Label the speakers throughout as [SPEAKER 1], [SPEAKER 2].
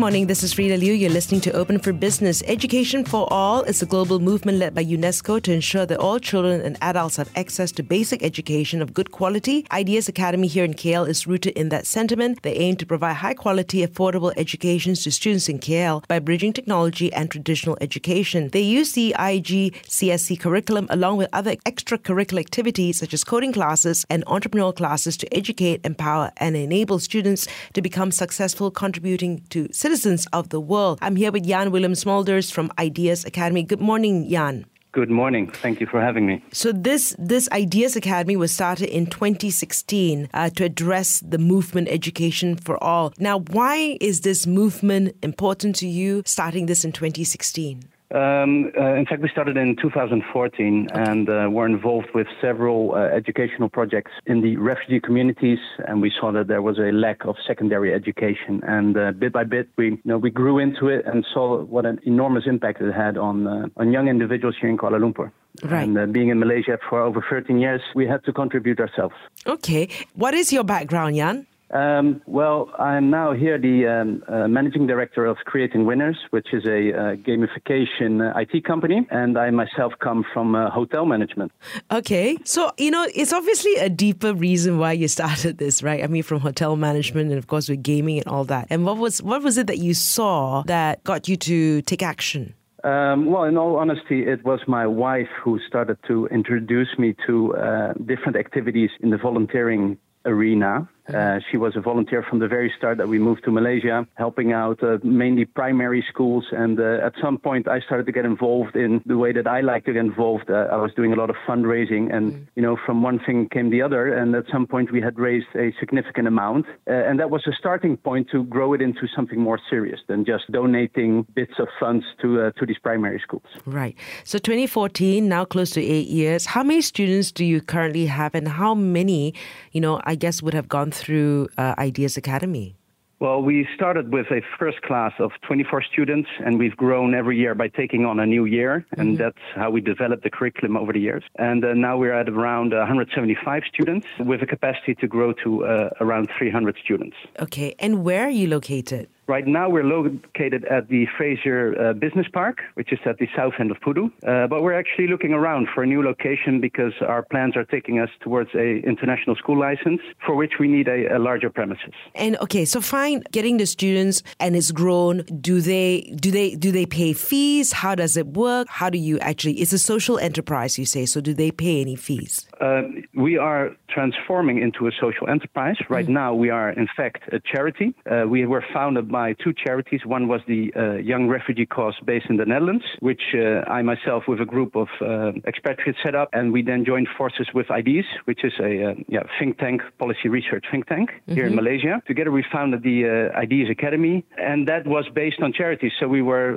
[SPEAKER 1] Morning. This is Freda Liu. You're listening to Open for Business. Education for All is a global movement led by UNESCO to ensure that all children and adults have access to basic education of good quality. Ideas Academy here in KL is rooted in that sentiment. They aim to provide high quality, affordable educations to students in KL by bridging technology and traditional education. They use the IG CSC curriculum along with other extracurricular activities such as coding classes and entrepreneurial classes to educate, empower, and enable students to become successful, contributing to citizens of the world. I'm here with Jan Willem Smulders from Ideas Academy. Good morning, Jan.
[SPEAKER 2] Good morning. Thank you for having me.
[SPEAKER 1] So this this Ideas Academy was started in 2016 uh, to address the movement education for all. Now, why is this movement important to you? Starting this in 2016.
[SPEAKER 2] Um, uh, in fact, we started in 2014 and uh, were involved with several uh, educational projects in the refugee communities, and we saw that there was a lack of secondary education. And uh, bit by bit, we you know we grew into it and saw what an enormous impact it had on uh, on young individuals here in Kuala Lumpur.
[SPEAKER 1] Right.
[SPEAKER 2] And uh, being in Malaysia for over 13 years, we had to contribute ourselves.
[SPEAKER 1] Okay. What is your background, Jan?
[SPEAKER 2] Um, well, I'm now here the um, uh, managing director of Creating Winners, which is a uh, gamification uh, IT company, and I myself come from uh, hotel management.
[SPEAKER 1] Okay. So, you know, it's obviously a deeper reason why you started this, right? I mean, from hotel management and of course with gaming and all that. And what was what was it that you saw that got you to take action?
[SPEAKER 2] Um, well, in all honesty, it was my wife who started to introduce me to uh, different activities in the volunteering arena. Uh, she was a volunteer from the very start that we moved to Malaysia, helping out uh, mainly primary schools. And uh, at some point, I started to get involved in the way that I like to get involved. Uh, I was doing a lot of fundraising, and mm. you know, from one thing came the other. And at some point, we had raised a significant amount, uh, and that was a starting point to grow it into something more serious than just donating bits of funds to uh, to these primary schools.
[SPEAKER 1] Right. So 2014, now close to eight years. How many students do you currently have, and how many, you know, I guess would have gone through uh, Ideas Academy?
[SPEAKER 2] Well, we started with a first class of 24 students, and we've grown every year by taking on a new year, and mm-hmm. that's how we developed the curriculum over the years. And uh, now we're at around 175 students, with a capacity to grow to uh, around 300 students.
[SPEAKER 1] Okay, and where are you located?
[SPEAKER 2] Right now, we're located at the Fraser uh, Business Park, which is at the south end of Pudu. Uh, but we're actually looking around for a new location because our plans are taking us towards a international school license, for which we need a, a larger premises.
[SPEAKER 1] And okay, so fine, getting the students and it's grown. Do they do they do they pay fees? How does it work? How do you actually? It's a social enterprise, you say. So do they pay any fees?
[SPEAKER 2] Uh, we are transforming into a social enterprise. Right mm. now, we are in fact a charity. Uh, we were founded by by two charities. One was the uh, Young Refugee Cause based in the Netherlands, which uh, I myself, with a group of uh, expatriates, set up, and we then joined forces with IDEAS, which is a yeah, think tank, policy research think tank mm-hmm. here in mm-hmm. Malaysia. Together, we founded the IDEAS Academy, and that was based on charities. So we were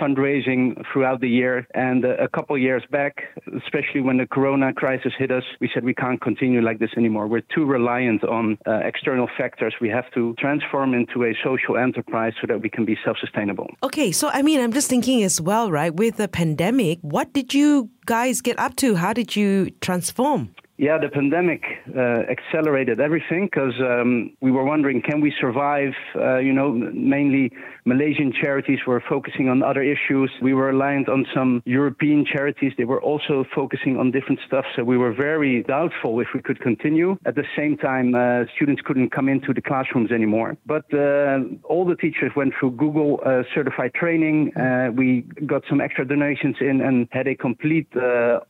[SPEAKER 2] fundraising throughout the year, and a couple years back, especially when the Corona crisis hit us, we said we can't continue like this anymore. We're too reliant on uh, external factors. We have to transform into a social enterprise enterprise so that we can be self sustainable.
[SPEAKER 1] Okay, so I mean, I'm just thinking as well, right? With the pandemic, what did you guys get up to? How did you transform?
[SPEAKER 2] Yeah, the pandemic uh, accelerated everything because um, we were wondering, can we survive? Uh, you know, mainly Malaysian charities were focusing on other issues. We were aligned on some European charities. They were also focusing on different stuff. So we were very doubtful if we could continue. At the same time, uh, students couldn't come into the classrooms anymore. But uh, all the teachers went through Google uh, certified training. Uh, we got some extra donations in and had a complete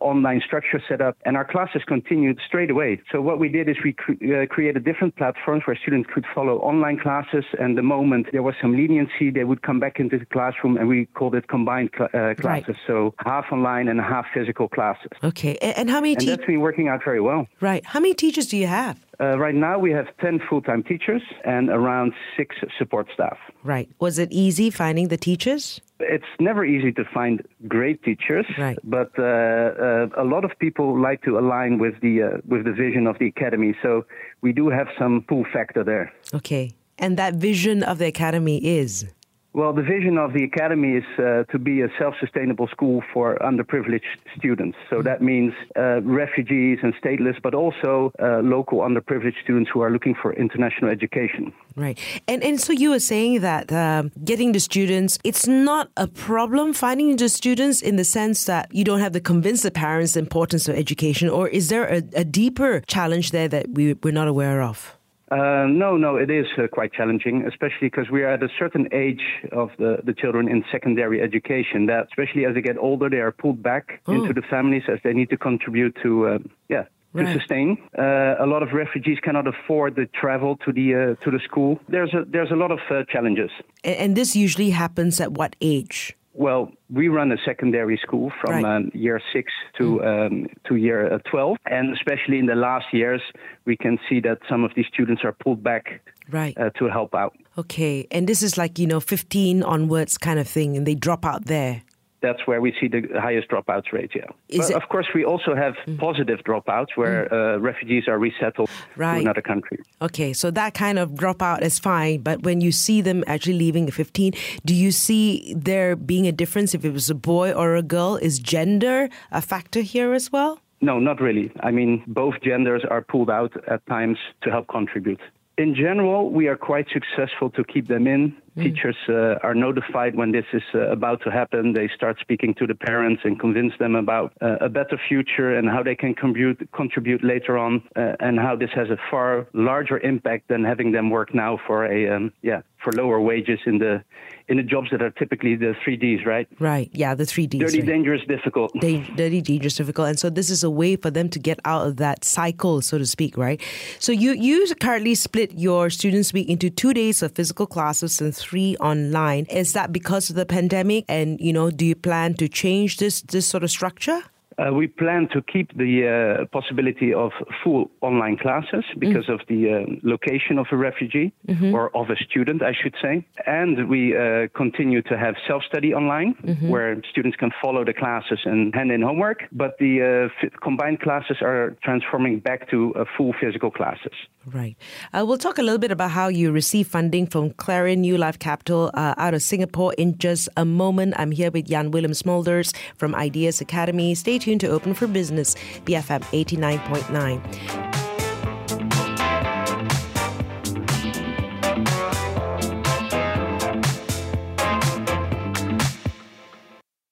[SPEAKER 2] online structure set up. And our classes continued continued straight away. So what we did is we cre- uh, created different platforms where students could follow online classes, and the moment there was some leniency, they would come back into the classroom, and we called it combined cl- uh, classes. Right. So half online and half physical classes.
[SPEAKER 1] Okay, and, how many?
[SPEAKER 2] Te- and that's been working out very well.
[SPEAKER 1] Right. How many teachers do you have?
[SPEAKER 2] Uh, right now, we have 10 full time teachers and around six support staff.
[SPEAKER 1] Right. Was it easy finding the teachers?
[SPEAKER 2] It's never easy to find great teachers,
[SPEAKER 1] Right.
[SPEAKER 2] but uh, uh, a lot of people like to align with the uh, with the vision of the academy. So we do have some pull factor there.
[SPEAKER 1] Okay. And that vision of the academy is?
[SPEAKER 2] Well, the vision of the academy is uh, to be a self-sustainable school for underprivileged students. So that means uh, refugees and stateless, but also uh, local underprivileged students who are looking for international education.
[SPEAKER 1] Right. And and so you were saying that um, getting the students, it's not a problem finding the students in the sense that you don't have to convince the parents the importance of education, or is there a, a deeper challenge there that we, we're not aware of?
[SPEAKER 2] Uh, no, no, it is uh, quite challenging, especially because we are at a certain age of the, the children in secondary education that, especially as they get older, they are pulled back
[SPEAKER 1] Oh.
[SPEAKER 2] into the families as they need to contribute to, uh, yeah, to sustain. Uh, a lot of refugees cannot afford the travel to the uh, to the school. There's a there's a lot of uh, challenges.
[SPEAKER 1] And, and this usually happens at what age?
[SPEAKER 2] Well, we run a secondary school from
[SPEAKER 1] Right. Mm.
[SPEAKER 2] um, year six to um, to year uh, twelve, and especially in the last years, we can see that some of these students are pulled back
[SPEAKER 1] Right.
[SPEAKER 2] uh, to help out.
[SPEAKER 1] Okay. And this is like, you know, 15 onwards kind of thing, and they drop out there.
[SPEAKER 2] That's where we see the highest dropouts rate. Yeah,
[SPEAKER 1] Is
[SPEAKER 2] but
[SPEAKER 1] it-
[SPEAKER 2] of course we also have positive dropouts where uh, refugees are resettled
[SPEAKER 1] Right.
[SPEAKER 2] to another country.
[SPEAKER 1] Okay, so that kind of dropout is fine, but when you see them actually leaving at 15, do you see there being a difference if it was a boy or a girl? Is gender a factor here as well?
[SPEAKER 2] No, not really. I mean, both genders are pulled out at times to help contribute. In general, we are quite successful to keep them in. Teachers uh, are notified when this is uh, about to happen. They start speaking to the parents and convince them about uh, a better future and how they can contribute, contribute later on, uh, and how this has a far larger impact than having them work now for a um, yeah for lower wages in the in the jobs that are typically the three Ds, right?
[SPEAKER 1] Right, yeah, the three Ds.
[SPEAKER 2] Dirty,
[SPEAKER 1] right?
[SPEAKER 2] dangerous, difficult.
[SPEAKER 1] Dan- dirty, dangerous, difficult, and so this is a way for them to get out of that cycle, so to speak, right? So you you currently split your students' week into two days of physical classes and three online. Is that because of the pandemic? And you know, do you plan to change this this sort of structure?
[SPEAKER 2] Uh, we plan to keep the uh, possibility of full online classes because of the uh, location of a refugee or of a student, I should say. And we uh, continue to have self study online where students can follow the classes and hand in homework. But the uh, f- combined classes are transforming back to uh, full physical classes.
[SPEAKER 1] Right. Uh, we'll talk a little bit about how you receive funding from Clarion New Life Capital uh, out of Singapore in just a moment. I'm here with Jan Willem Smulders from Ideas Academy. Stay tuned to Open for Business, BFM 89.9.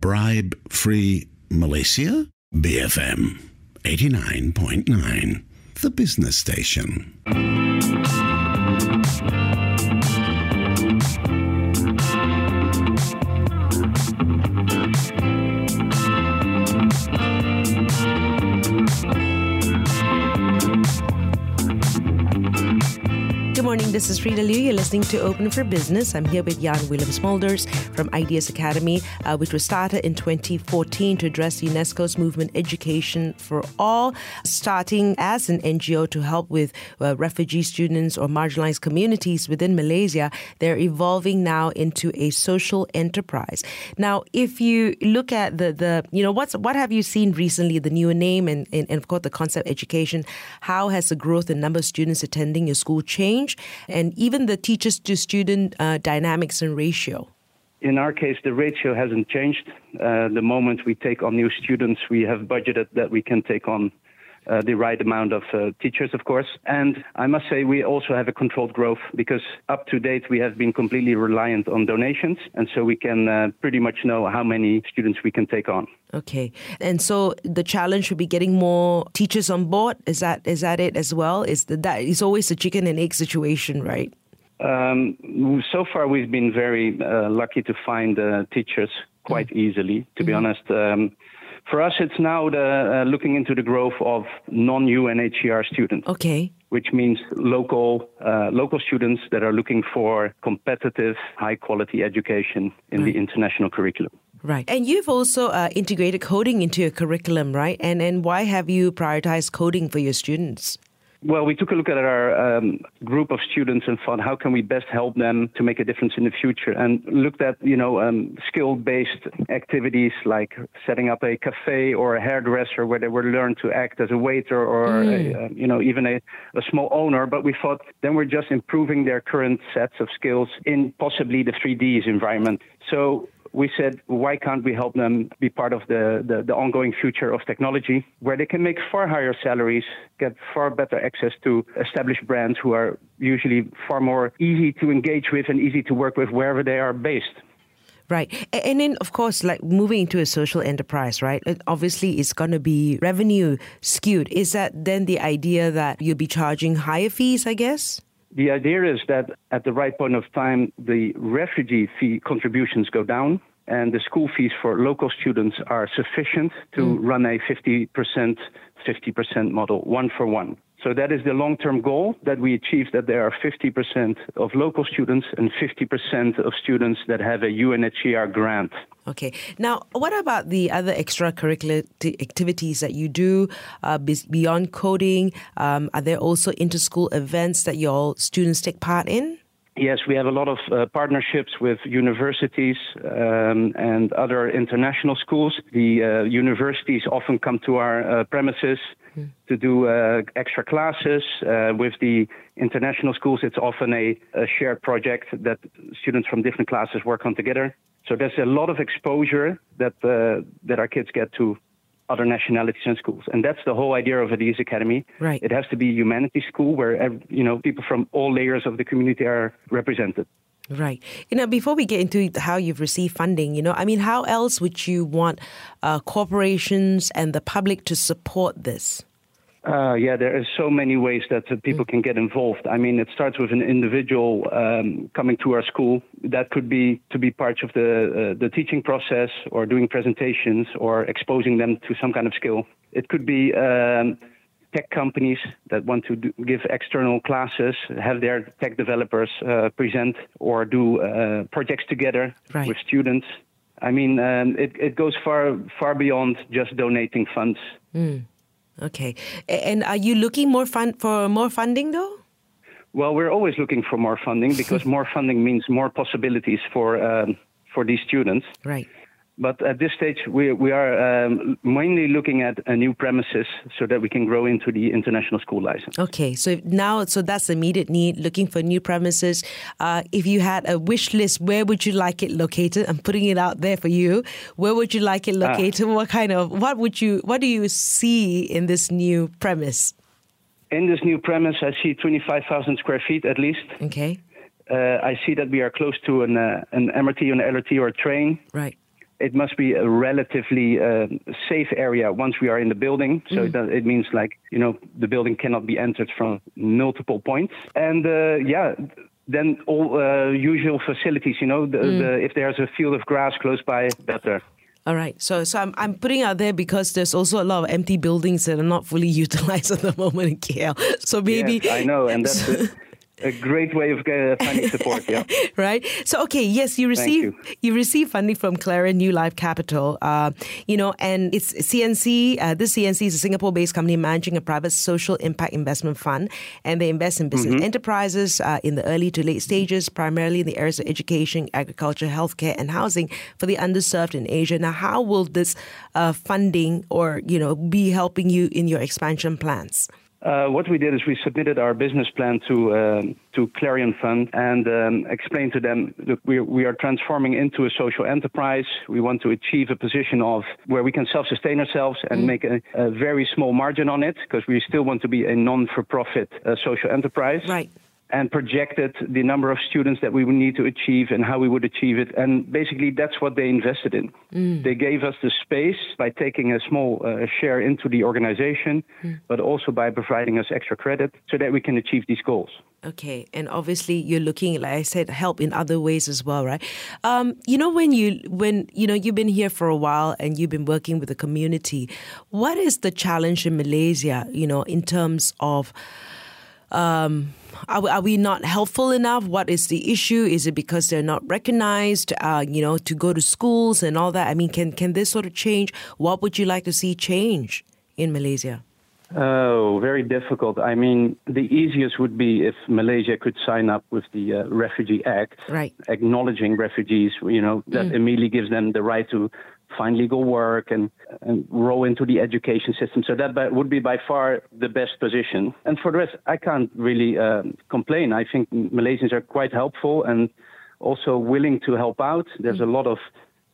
[SPEAKER 3] Bribe free Malaysia? BFM 89.9, the business station.
[SPEAKER 1] This is Freda Liu. You're listening to Open for Business. I'm here with Jan Willem Smulders from Ideas Academy, uh, which was started in 2014 to address UNESCO's movement Education for All, starting as an NGO to help with uh, refugee students or marginalized communities within Malaysia. They're evolving now into a social enterprise. Now, if you look at the, the you know, what's what have you seen recently, the new name and, and, and of course the concept education, how has the growth in number of students attending your school changed? And even the teachers to student uh, dynamics and ratio.
[SPEAKER 2] In our case, the ratio hasn't changed. Uh, the moment we take on new students, we have budgeted that we can take on uh, the right amount of uh, teachers, of course. And I must say, we also have a controlled growth because up to date, we have been completely reliant on donations. And so we can uh, pretty much know how many students we can take on.
[SPEAKER 1] Okay, and so the challenge would be getting more teachers on board. Is that is that it as well? Is that that is always a chicken and egg situation, right?
[SPEAKER 2] Um, so far, we've been very uh, lucky to find uh, teachers quite easily, to be honest. Um, for us, it's now the, uh, looking into the growth of non-UNHCR students.
[SPEAKER 1] Okay.
[SPEAKER 2] which means local uh, local students that are looking for competitive, high quality education in the international curriculum.
[SPEAKER 1] Right. And you've also uh, integrated coding into your curriculum, right? And and why have you prioritized coding for your students?
[SPEAKER 2] Well, we took a look at our um, group of students and thought, how can we best help them to make a difference in the future? And looked at, you know, um, skill-based activities like setting up a cafe or a hairdresser where they would learn to act as a waiter or, mm. a, uh, you know, even a, a small owner. But we thought then we're just improving their current sets of skills in possibly the 3Ds environment. So we said, why can't we help them be part of the, the, the, ongoing future of technology, where they can make far higher salaries, get far better access to established brands who are usually far more easy to engage with and easy to work with wherever they are based.
[SPEAKER 1] Right. And then, of course, like moving into a social enterprise, right? Obviously, it's going to be revenue skewed. Is that then the idea that you'll be charging higher fees, I guess?
[SPEAKER 2] The idea is that at the right point of time, the refugee fee contributions go down and the school fees for local students are sufficient to mm. run a 50%, 50% model, one for one. So that is the long-term goal that we achieve that there are 50% of local students and 50% of students that have a UNHCR grant.
[SPEAKER 1] Okay. Now, what about the other extracurricular activities that you do uh, beyond coding? Um, are there also inter-school events that your students take part in?
[SPEAKER 2] Yes, we have a lot of uh, partnerships with universities um, and other international schools. The uh, universities often come to our uh, premises mm. to do uh, extra classes. Uh, with the international schools, it's often a, a, shared project that students from different classes work on together. So there's a lot of exposure that uh, that our kids get to other nationalities and schools. And that's the whole idea of a Ideas Academy.
[SPEAKER 1] Right.
[SPEAKER 2] It has to be a humanities school where you know people from all layers of the community are represented.
[SPEAKER 1] Right. You know, before we get into how you've received funding, you know, I mean, how else would you want uh, corporations and the public to support this?
[SPEAKER 2] Uh, yeah, there are so many ways that uh, people can get involved. I mean, it starts with an individual um, coming to our school. That could be to be part of the uh, the teaching process, or doing presentations, or exposing them to some kind of skill. It could be um, tech companies that want to do, give external classes, have their tech developers uh, present, or do uh, projects together
[SPEAKER 1] right.
[SPEAKER 2] with students. I mean, um, it, it goes far far beyond just donating funds.
[SPEAKER 1] Mm. Okay. And are you looking more fun for more funding though?
[SPEAKER 2] Well, we're always looking for more funding because more funding means more possibilities for um, for these students.
[SPEAKER 1] Right.
[SPEAKER 2] But at this stage, we, we are um, mainly looking at a new premises so that we can grow into the international school license.
[SPEAKER 1] Okay, so now, so that's the immediate need, looking for new premises. Uh, if you had a wish list, where would you like it located? I'm putting it out there for you. Where would you like it ah. located? what kind of, what would you, what do you see in this new premise?
[SPEAKER 2] In this new premise, I see 25,000 square feet at least.
[SPEAKER 1] Okay.
[SPEAKER 2] Uh, I see that we are close to an, uh, an MRT, an LRT, or a train.
[SPEAKER 1] Right
[SPEAKER 2] it must be a relatively uh, safe area once we are in the building. So mm. it, it, means like you know the building cannot be entered from multiple points. And uh, yeah, then all uh, usual facilities. You know, the, mm. the, if there's a field of grass close by, better.
[SPEAKER 1] All right. So, so I'm, I'm putting out there because there's also a lot of empty buildings that are not fully utilized at the moment in KL. So maybe
[SPEAKER 2] yes, I know, and that's a great way of uh, funding support. Yeah.
[SPEAKER 1] right. So okay, yes, you receive you. you. receive funding from Clara New Life Capital. Uh, you know, and it's CNC. Uh, this CNC is a Singapore-based company managing a private social impact investment fund, and they invest in business mm-hmm. enterprises uh, in the early to late stages, primarily in the areas of education, agriculture, healthcare, and housing for the underserved in Asia. Now, how will this uh, funding or you know be helping you in your expansion plans?
[SPEAKER 2] Uh, what we did is we submitted our business plan to uh, to Clarion Fund and um, explained to them, look, we, we are transforming into a social enterprise. We want to achieve a position of where we can self-sustain ourselves and mm. make a, a, very small margin on it because we still want to be a non-for-profit uh, social enterprise.
[SPEAKER 1] Right
[SPEAKER 2] and projected the number of students that we would need to achieve and how we would achieve it. And basically, that's what they invested in. Mm. They gave us the space by taking a small uh, share into the organization, mm. but also by providing us extra credit so that we can achieve these goals.
[SPEAKER 1] Okay, and obviously you're looking, like I said, help in other ways as well, right? Um, you know, when you when you know you've been here for a while and you've been working with the community, what is the challenge in Malaysia? You know, in terms of um, are, are, we not helpful enough? What is the issue? Is it because they're not recognized, uh, you know, to go to schools and all that? I mean, can, can this sort of change? What would you like to see change in Malaysia?
[SPEAKER 2] Oh, very difficult. I mean, the easiest would be if Malaysia could sign up with the uh, Refugee Act,
[SPEAKER 1] right.
[SPEAKER 2] acknowledging refugees. You know that mm. immediately gives them the right to find legal work and, and roll into the education system. So that would be by far the best position. And for the rest, I can't really um, complain. I think Malaysians are quite helpful and also willing to help out. There's a lot of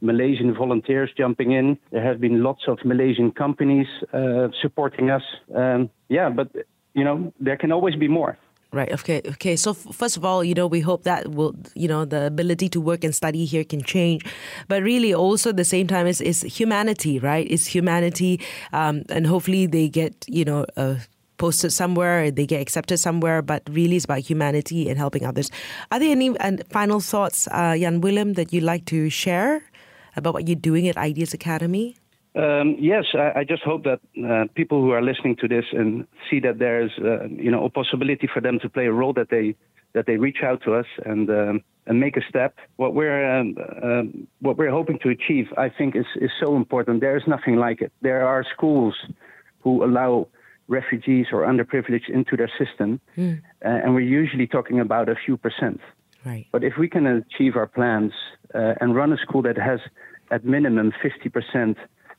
[SPEAKER 2] Malaysian volunteers jumping in. There have been lots of Malaysian companies uh, supporting us. Um, yeah, but you know there can always be more.
[SPEAKER 1] Right. Okay. Okay. So first of all, you know, we hope that will, you know, the ability to work and study here can change, but really also at the same time is is humanity, right? It's humanity, um, and hopefully they get, you know. Uh, posted somewhere, they get accepted somewhere, but really it's about humanity and helping others. Are there any uh, final thoughts, uh, Jan Willem, that you'd like to share about what you're doing at Ideas Academy?
[SPEAKER 2] Um, yes, I, I, just hope that uh, people who are listening to this and see that there's, uh, you know, a possibility for them to play a role that they that they reach out to us and um, and make a step. What we're um, um what we're hoping to achieve, I think, is is so important. There is nothing like it. There are schools who allow refugees or underprivileged into their system, mm. uh, and we're usually talking about a few percent.
[SPEAKER 1] Right.
[SPEAKER 2] But if we can achieve our plans uh, and run a school that has at minimum 50 percent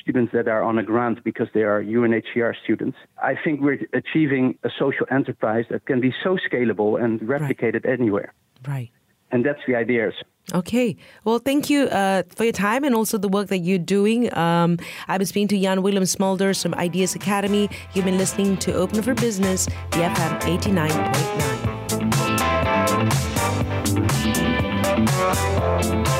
[SPEAKER 2] students that are on a grant because they are UNHCR students. I think we're achieving a social enterprise that can be so scalable and replicated
[SPEAKER 1] right.
[SPEAKER 2] anywhere.
[SPEAKER 1] Right.
[SPEAKER 2] And that's the idea.
[SPEAKER 1] Okay. Well, thank you uh, for your time and also the work that you're doing. Um, I was speaking to Jan Willem Smulders from Ideas Academy. You've been listening to Open for Business, the FM 89.9.